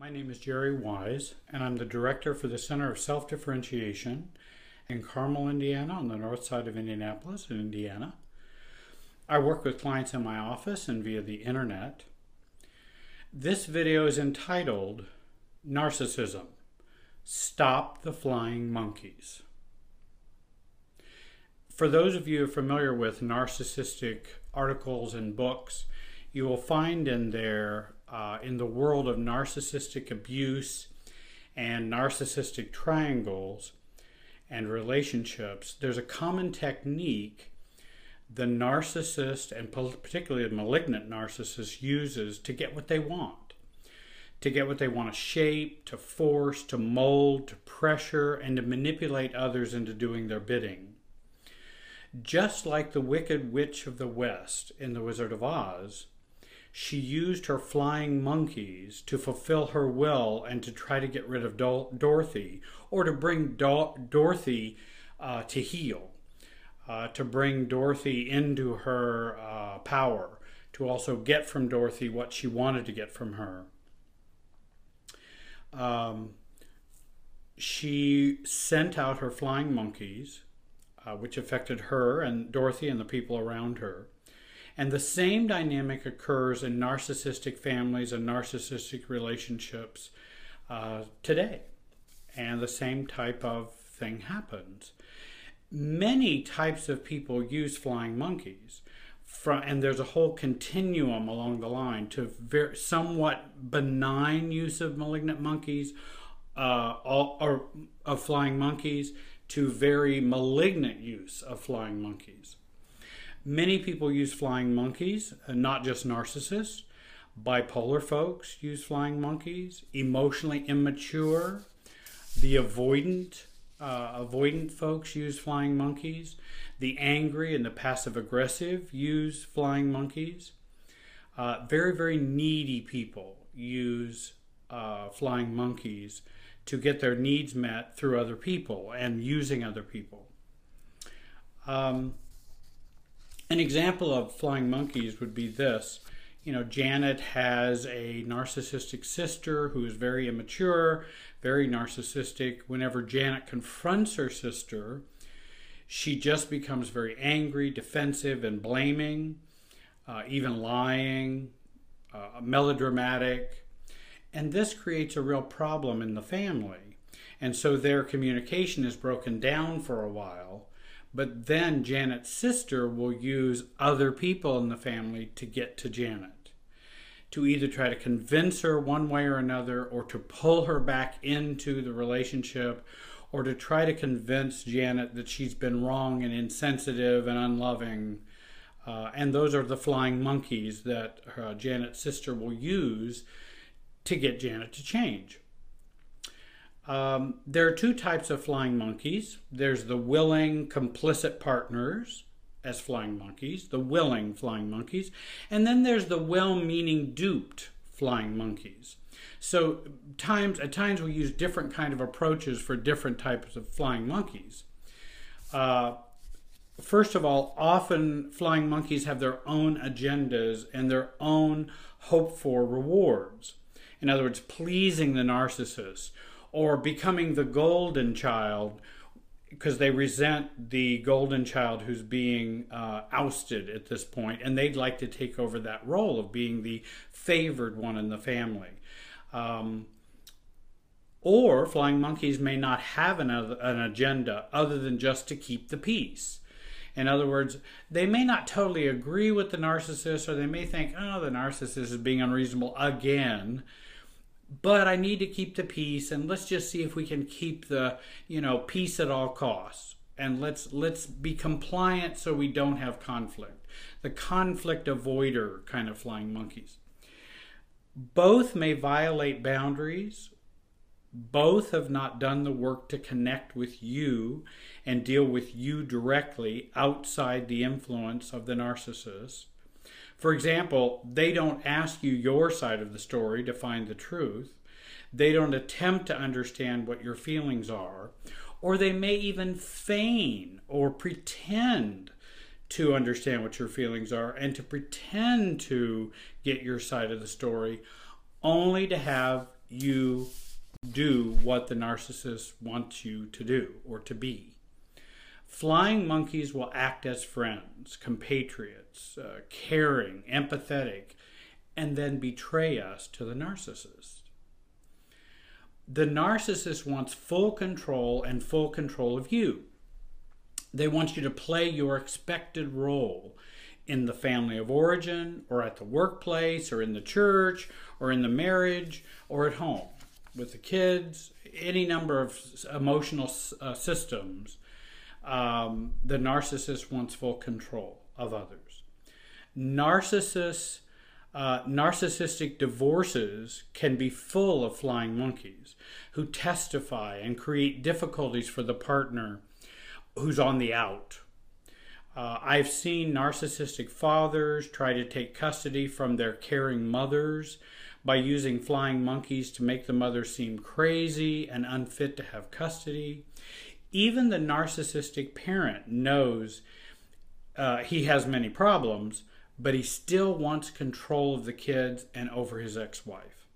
My name is Jerry Wise, and I'm the director for the Center of Self Differentiation in Carmel, Indiana, on the north side of Indianapolis, in Indiana. I work with clients in my office and via the internet. This video is entitled Narcissism Stop the Flying Monkeys. For those of you familiar with narcissistic articles and books, you will find in there, uh, in the world of narcissistic abuse and narcissistic triangles and relationships, there's a common technique the narcissist and particularly the malignant narcissist uses to get what they want. To get what they want to shape, to force, to mold, to pressure, and to manipulate others into doing their bidding. Just like the Wicked Witch of the West in The Wizard of Oz, she used her flying monkeys to fulfill her will and to try to get rid of Dorothy or to bring Do- Dorothy uh, to heel, uh, to bring Dorothy into her uh, power, to also get from Dorothy what she wanted to get from her. Um, she sent out her flying monkeys, uh, which affected her and Dorothy and the people around her. And the same dynamic occurs in narcissistic families and narcissistic relationships uh, today. And the same type of thing happens. Many types of people use flying monkeys. From, and there's a whole continuum along the line to very, somewhat benign use of malignant monkeys uh, or of flying monkeys to very malignant use of flying monkeys. Many people use flying monkeys, uh, not just narcissists. Bipolar folks use flying monkeys. Emotionally immature, the avoidant, uh, avoidant folks use flying monkeys. The angry and the passive aggressive use flying monkeys. Uh, very, very needy people use uh, flying monkeys to get their needs met through other people and using other people. Um, an example of flying monkeys would be this. You know, Janet has a narcissistic sister who is very immature, very narcissistic. Whenever Janet confronts her sister, she just becomes very angry, defensive, and blaming, uh, even lying, uh, melodramatic. And this creates a real problem in the family. And so their communication is broken down for a while but then Janet's sister will use other people in the family to get to Janet, to either try to convince her one way or another, or to pull her back into the relationship, or to try to convince Janet that she's been wrong and insensitive and unloving. Uh, and those are the flying monkeys that uh, Janet's sister will use to get Janet to change. Um, there are two types of flying monkeys there's the willing, complicit partners as flying monkeys, the willing flying monkeys, and then there's the well meaning duped flying monkeys. So times at times we use different kind of approaches for different types of flying monkeys. Uh, first of all, often flying monkeys have their own agendas and their own hope for rewards. In other words, pleasing the narcissist or becoming the golden child because they resent the golden child who's being uh, ousted at this point, and they'd like to take over that role of being the favored one in the family. Um, or flying monkeys may not have an, an agenda other than just to keep the peace. In other words, they may not totally agree with the narcissist, or they may think, oh, the narcissist is being unreasonable again but I need to keep the peace and let's just see if we can keep the, you know, peace at all costs. And let's let's be compliant so we don't have conflict. The conflict avoider kind of flying monkeys. Both may violate boundaries. Both have not done the work to connect with you and deal with you directly outside the influence of the narcissist. For example, they don't ask you your side of the story to find the truth. They don't attempt to understand what your feelings are. Or they may even feign or pretend to understand what your feelings are and to pretend to get your side of the story, only to have you do what the narcissist wants you to do or to be. Flying monkeys will act as friends, compatriots, uh, caring, empathetic, and then betray us to the narcissist. The narcissist wants full control and full control of you. They want you to play your expected role in the family of origin, or at the workplace, or in the church, or in the marriage, or at home with the kids, any number of emotional uh, systems. Um, the narcissist wants full control of others. Narcissists uh, narcissistic divorces can be full of flying monkeys who testify and create difficulties for the partner who's on the out. Uh, I've seen narcissistic fathers try to take custody from their caring mothers by using flying monkeys to make the mother seem crazy and unfit to have custody. Even the narcissistic parent knows uh, he has many problems, but he still wants control of the kids and over his ex wife.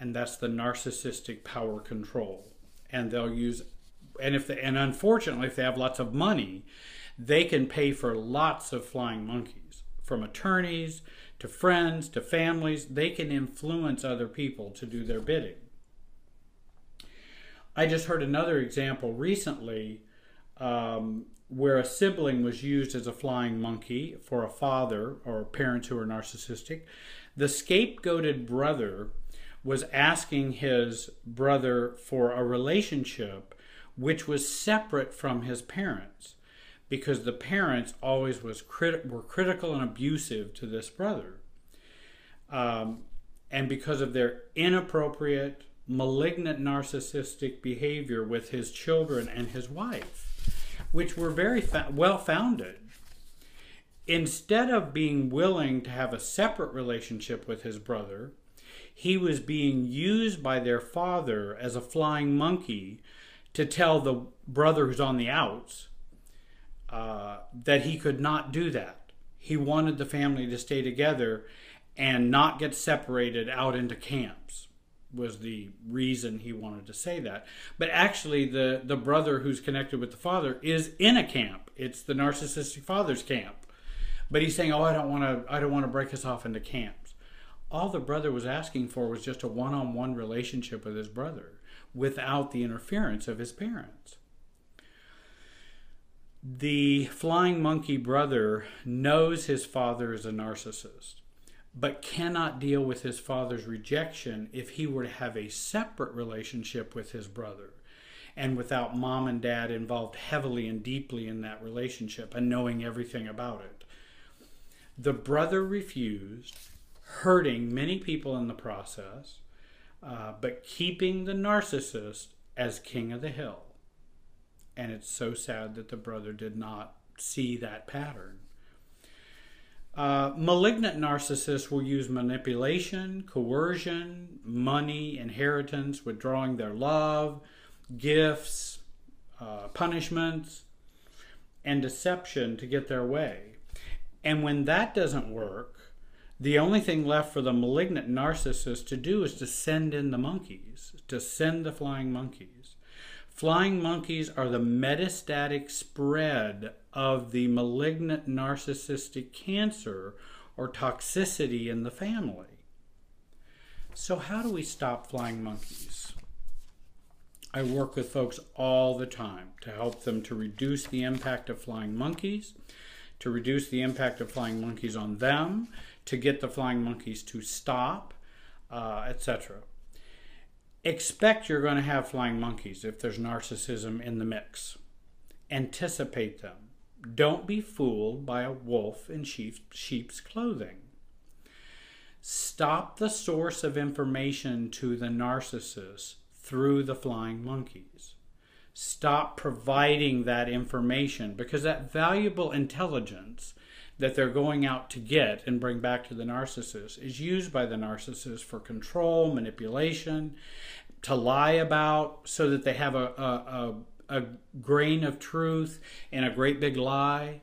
And that's the narcissistic power control. And they'll use, and if they, and unfortunately, if they have lots of money, they can pay for lots of flying monkeys from attorneys to friends to families. They can influence other people to do their bidding. I just heard another example recently um, where a sibling was used as a flying monkey for a father or parents who are narcissistic. The scapegoated brother was asking his brother for a relationship which was separate from his parents because the parents always was crit- were critical and abusive to this brother. Um, and because of their inappropriate, malignant narcissistic behavior with his children and his wife which were very fa- well founded. Instead of being willing to have a separate relationship with his brother, he was being used by their father as a flying monkey to tell the brother who's on the outs uh, that he could not do that. He wanted the family to stay together and not get separated out into camps was the reason he wanted to say that. But actually, the the brother who's connected with the father is in a camp. It's the narcissistic father's camp. But he's saying, "Oh, I don't want to. I don't want to break us off into camps." All the brother was asking for was just a one-on-one relationship with his brother, without the interference of his parents. The flying monkey brother knows his father is a narcissist but cannot deal with his father's rejection if he were to have a separate relationship with his brother and without mom and dad involved heavily and deeply in that relationship and knowing everything about it. The brother refused, hurting many people in the process, uh, but keeping the narcissist as king of the hill. And it's so sad that the brother did not see that pattern. Uh, malignant narcissists will use manipulation, coercion, money, inheritance, withdrawing their love, gifts, uh, punishments, and deception to get their way. And when that doesn't work, the only thing left for the malignant narcissist to do is to send in the monkeys, to send the flying monkeys. Flying monkeys are the metastatic spread of the malignant narcissistic cancer or toxicity in the family. So, how do we stop flying monkeys? I work with folks all the time to help them to reduce the impact of flying monkeys, to reduce the impact of flying monkeys on them, to get the flying monkeys to stop, uh, etc expect you're going to have flying monkeys if there's narcissism in the mix. Anticipate them. Don't be fooled by a wolf in sheep, sheep's clothing. Stop the source of information to the narcissist through the flying monkeys. Stop providing that information because that valuable intelligence that they're going out to get and bring back to the narcissist is used by the narcissist for control, manipulation, to lie about so that they have a, a, a, a grain of truth and a great big lie.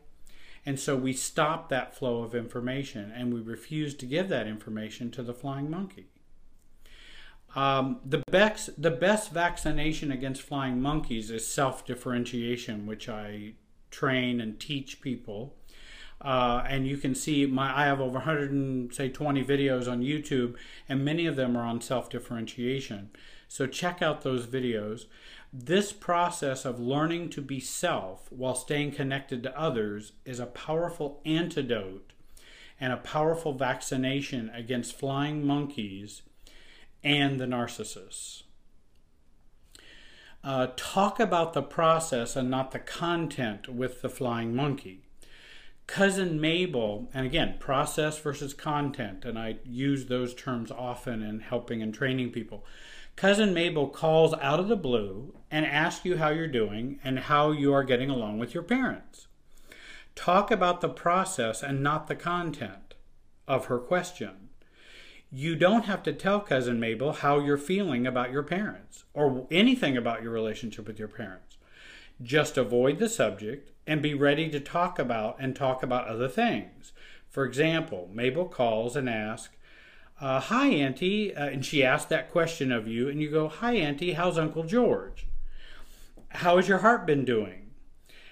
And so we stop that flow of information and we refuse to give that information to the flying monkey. Um, the best the best vaccination against flying monkeys is self differentiation, which I train and teach people. Uh, and you can see my I have over 100 and say 20 videos on YouTube, and many of them are on self differentiation. So check out those videos. This process of learning to be self while staying connected to others is a powerful antidote and a powerful vaccination against flying monkeys and the narcissists. Uh, talk about the process and not the content with the flying monkey. Cousin Mabel, and again, process versus content, and I use those terms often in helping and training people. Cousin Mabel calls out of the blue and asks you how you're doing and how you are getting along with your parents. Talk about the process and not the content of her question. You don't have to tell Cousin Mabel how you're feeling about your parents or anything about your relationship with your parents. Just avoid the subject and be ready to talk about and talk about other things. For example, Mabel calls and asks, uh, Hi, Auntie. Uh, and she asked that question of you, and you go, Hi, Auntie, how's Uncle George? How has your heart been doing?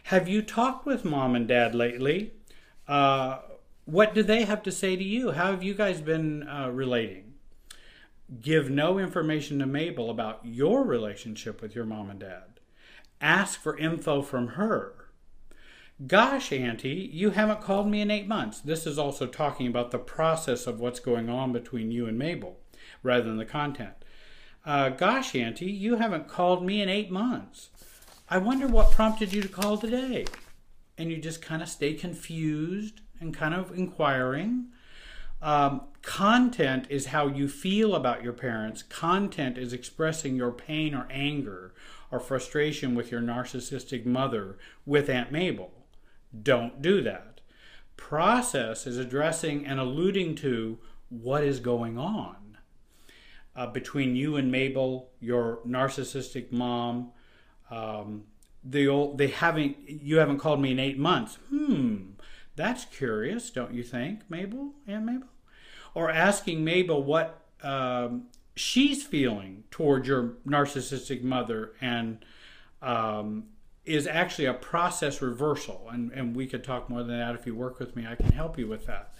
Have you talked with mom and dad lately? Uh, what do they have to say to you? How have you guys been uh, relating? Give no information to Mabel about your relationship with your mom and dad. Ask for info from her. Gosh, Auntie, you haven't called me in eight months. This is also talking about the process of what's going on between you and Mabel rather than the content. Uh, gosh, Auntie, you haven't called me in eight months. I wonder what prompted you to call today. And you just kind of stay confused and kind of inquiring. Um, content is how you feel about your parents. Content is expressing your pain or anger or frustration with your narcissistic mother with Aunt Mabel. Don't do that. Process is addressing and alluding to what is going on uh, between you and Mabel, your narcissistic mom. Um, the old, they haven't you haven't called me in eight months. Hmm, that's curious, don't you think, Mabel? Aunt Mabel, or asking Mabel what um, she's feeling toward your narcissistic mother and um, is actually a process reversal. And, and we could talk more than that if you work with me. I can help you with that.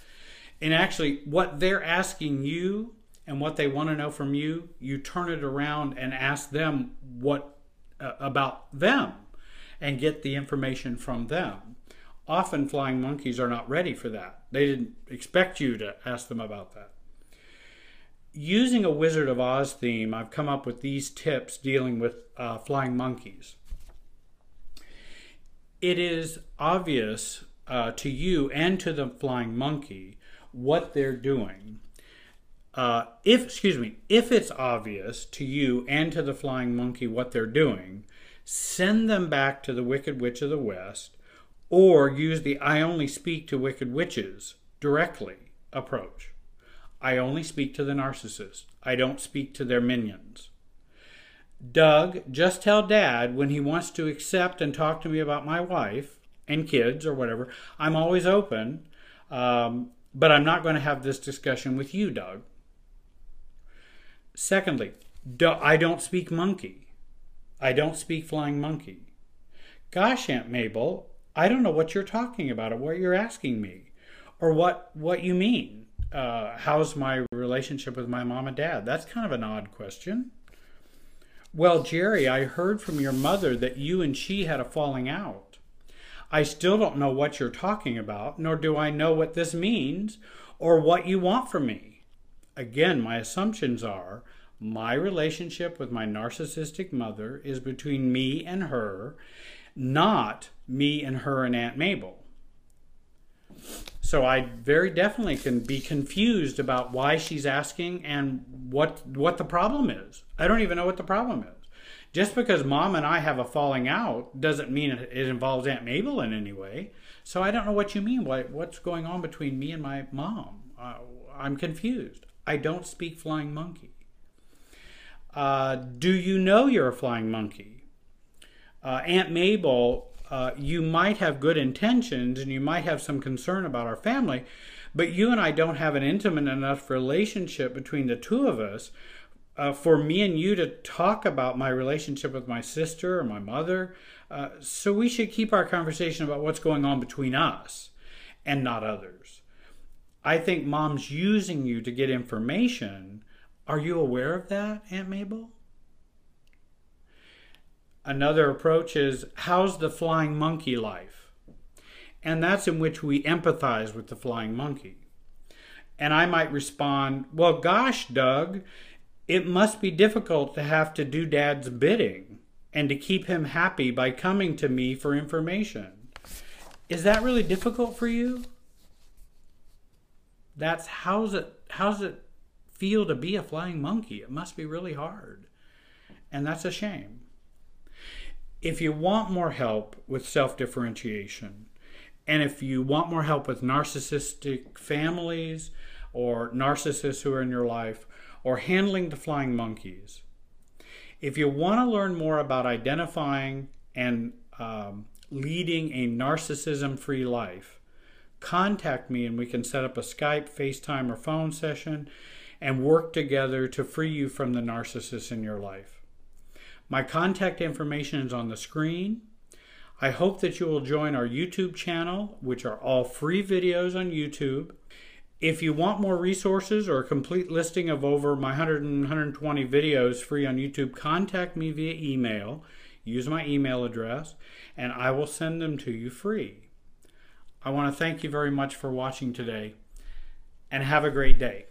And actually, what they're asking you and what they want to know from you, you turn it around and ask them what uh, about them and get the information from them. Often, flying monkeys are not ready for that. They didn't expect you to ask them about that. Using a Wizard of Oz theme, I've come up with these tips dealing with uh, flying monkeys it is obvious uh, to you and to the flying monkey what they're doing. Uh, if excuse me, if it's obvious to you and to the flying monkey what they're doing, send them back to the Wicked Witch of the West, or use the "I only speak to wicked witches" directly approach. I only speak to the narcissist. I don't speak to their minions. Doug, just tell dad when he wants to accept and talk to me about my wife and kids or whatever. I'm always open, um, but I'm not going to have this discussion with you, Doug. Secondly, do, I don't speak monkey. I don't speak flying monkey. Gosh, Aunt Mabel, I don't know what you're talking about or what you're asking me or what, what you mean. Uh, how's my relationship with my mom and dad? That's kind of an odd question. Well, Jerry, I heard from your mother that you and she had a falling out. I still don't know what you're talking about, nor do I know what this means or what you want from me. Again, my assumptions are my relationship with my narcissistic mother is between me and her, not me and her and Aunt Mabel. So I very definitely can be confused about why she's asking and what what the problem is. I don't even know what the problem is. Just because mom and I have a falling out doesn't mean it involves Aunt Mabel in any way. So I don't know what you mean. What what's going on between me and my mom? Uh, I'm confused. I don't speak flying monkey. Uh, do you know you're a flying monkey? Uh, Aunt Mabel uh, you might have good intentions and you might have some concern about our family, but you and I don't have an intimate enough relationship between the two of us uh, for me and you to talk about my relationship with my sister or my mother. Uh, so we should keep our conversation about what's going on between us and not others. I think mom's using you to get information. Are you aware of that, Aunt Mabel? Another approach is how's the flying monkey life? And that's in which we empathize with the flying monkey. And I might respond, well, gosh, Doug, it must be difficult to have to do dad's bidding and to keep him happy by coming to me for information. Is that really difficult for you? That's how's it how's it feel to be a flying monkey? It must be really hard. And that's a shame. If you want more help with self-differentiation, and if you want more help with narcissistic families or narcissists who are in your life or handling the flying monkeys, if you want to learn more about identifying and um, leading a narcissism free life, contact me and we can set up a Skype, FaceTime, or phone session and work together to free you from the narcissist in your life. My contact information is on the screen. I hope that you will join our YouTube channel, which are all free videos on YouTube. If you want more resources or a complete listing of over my 100 and 120 videos free on YouTube, contact me via email. Use my email address, and I will send them to you free. I want to thank you very much for watching today, and have a great day.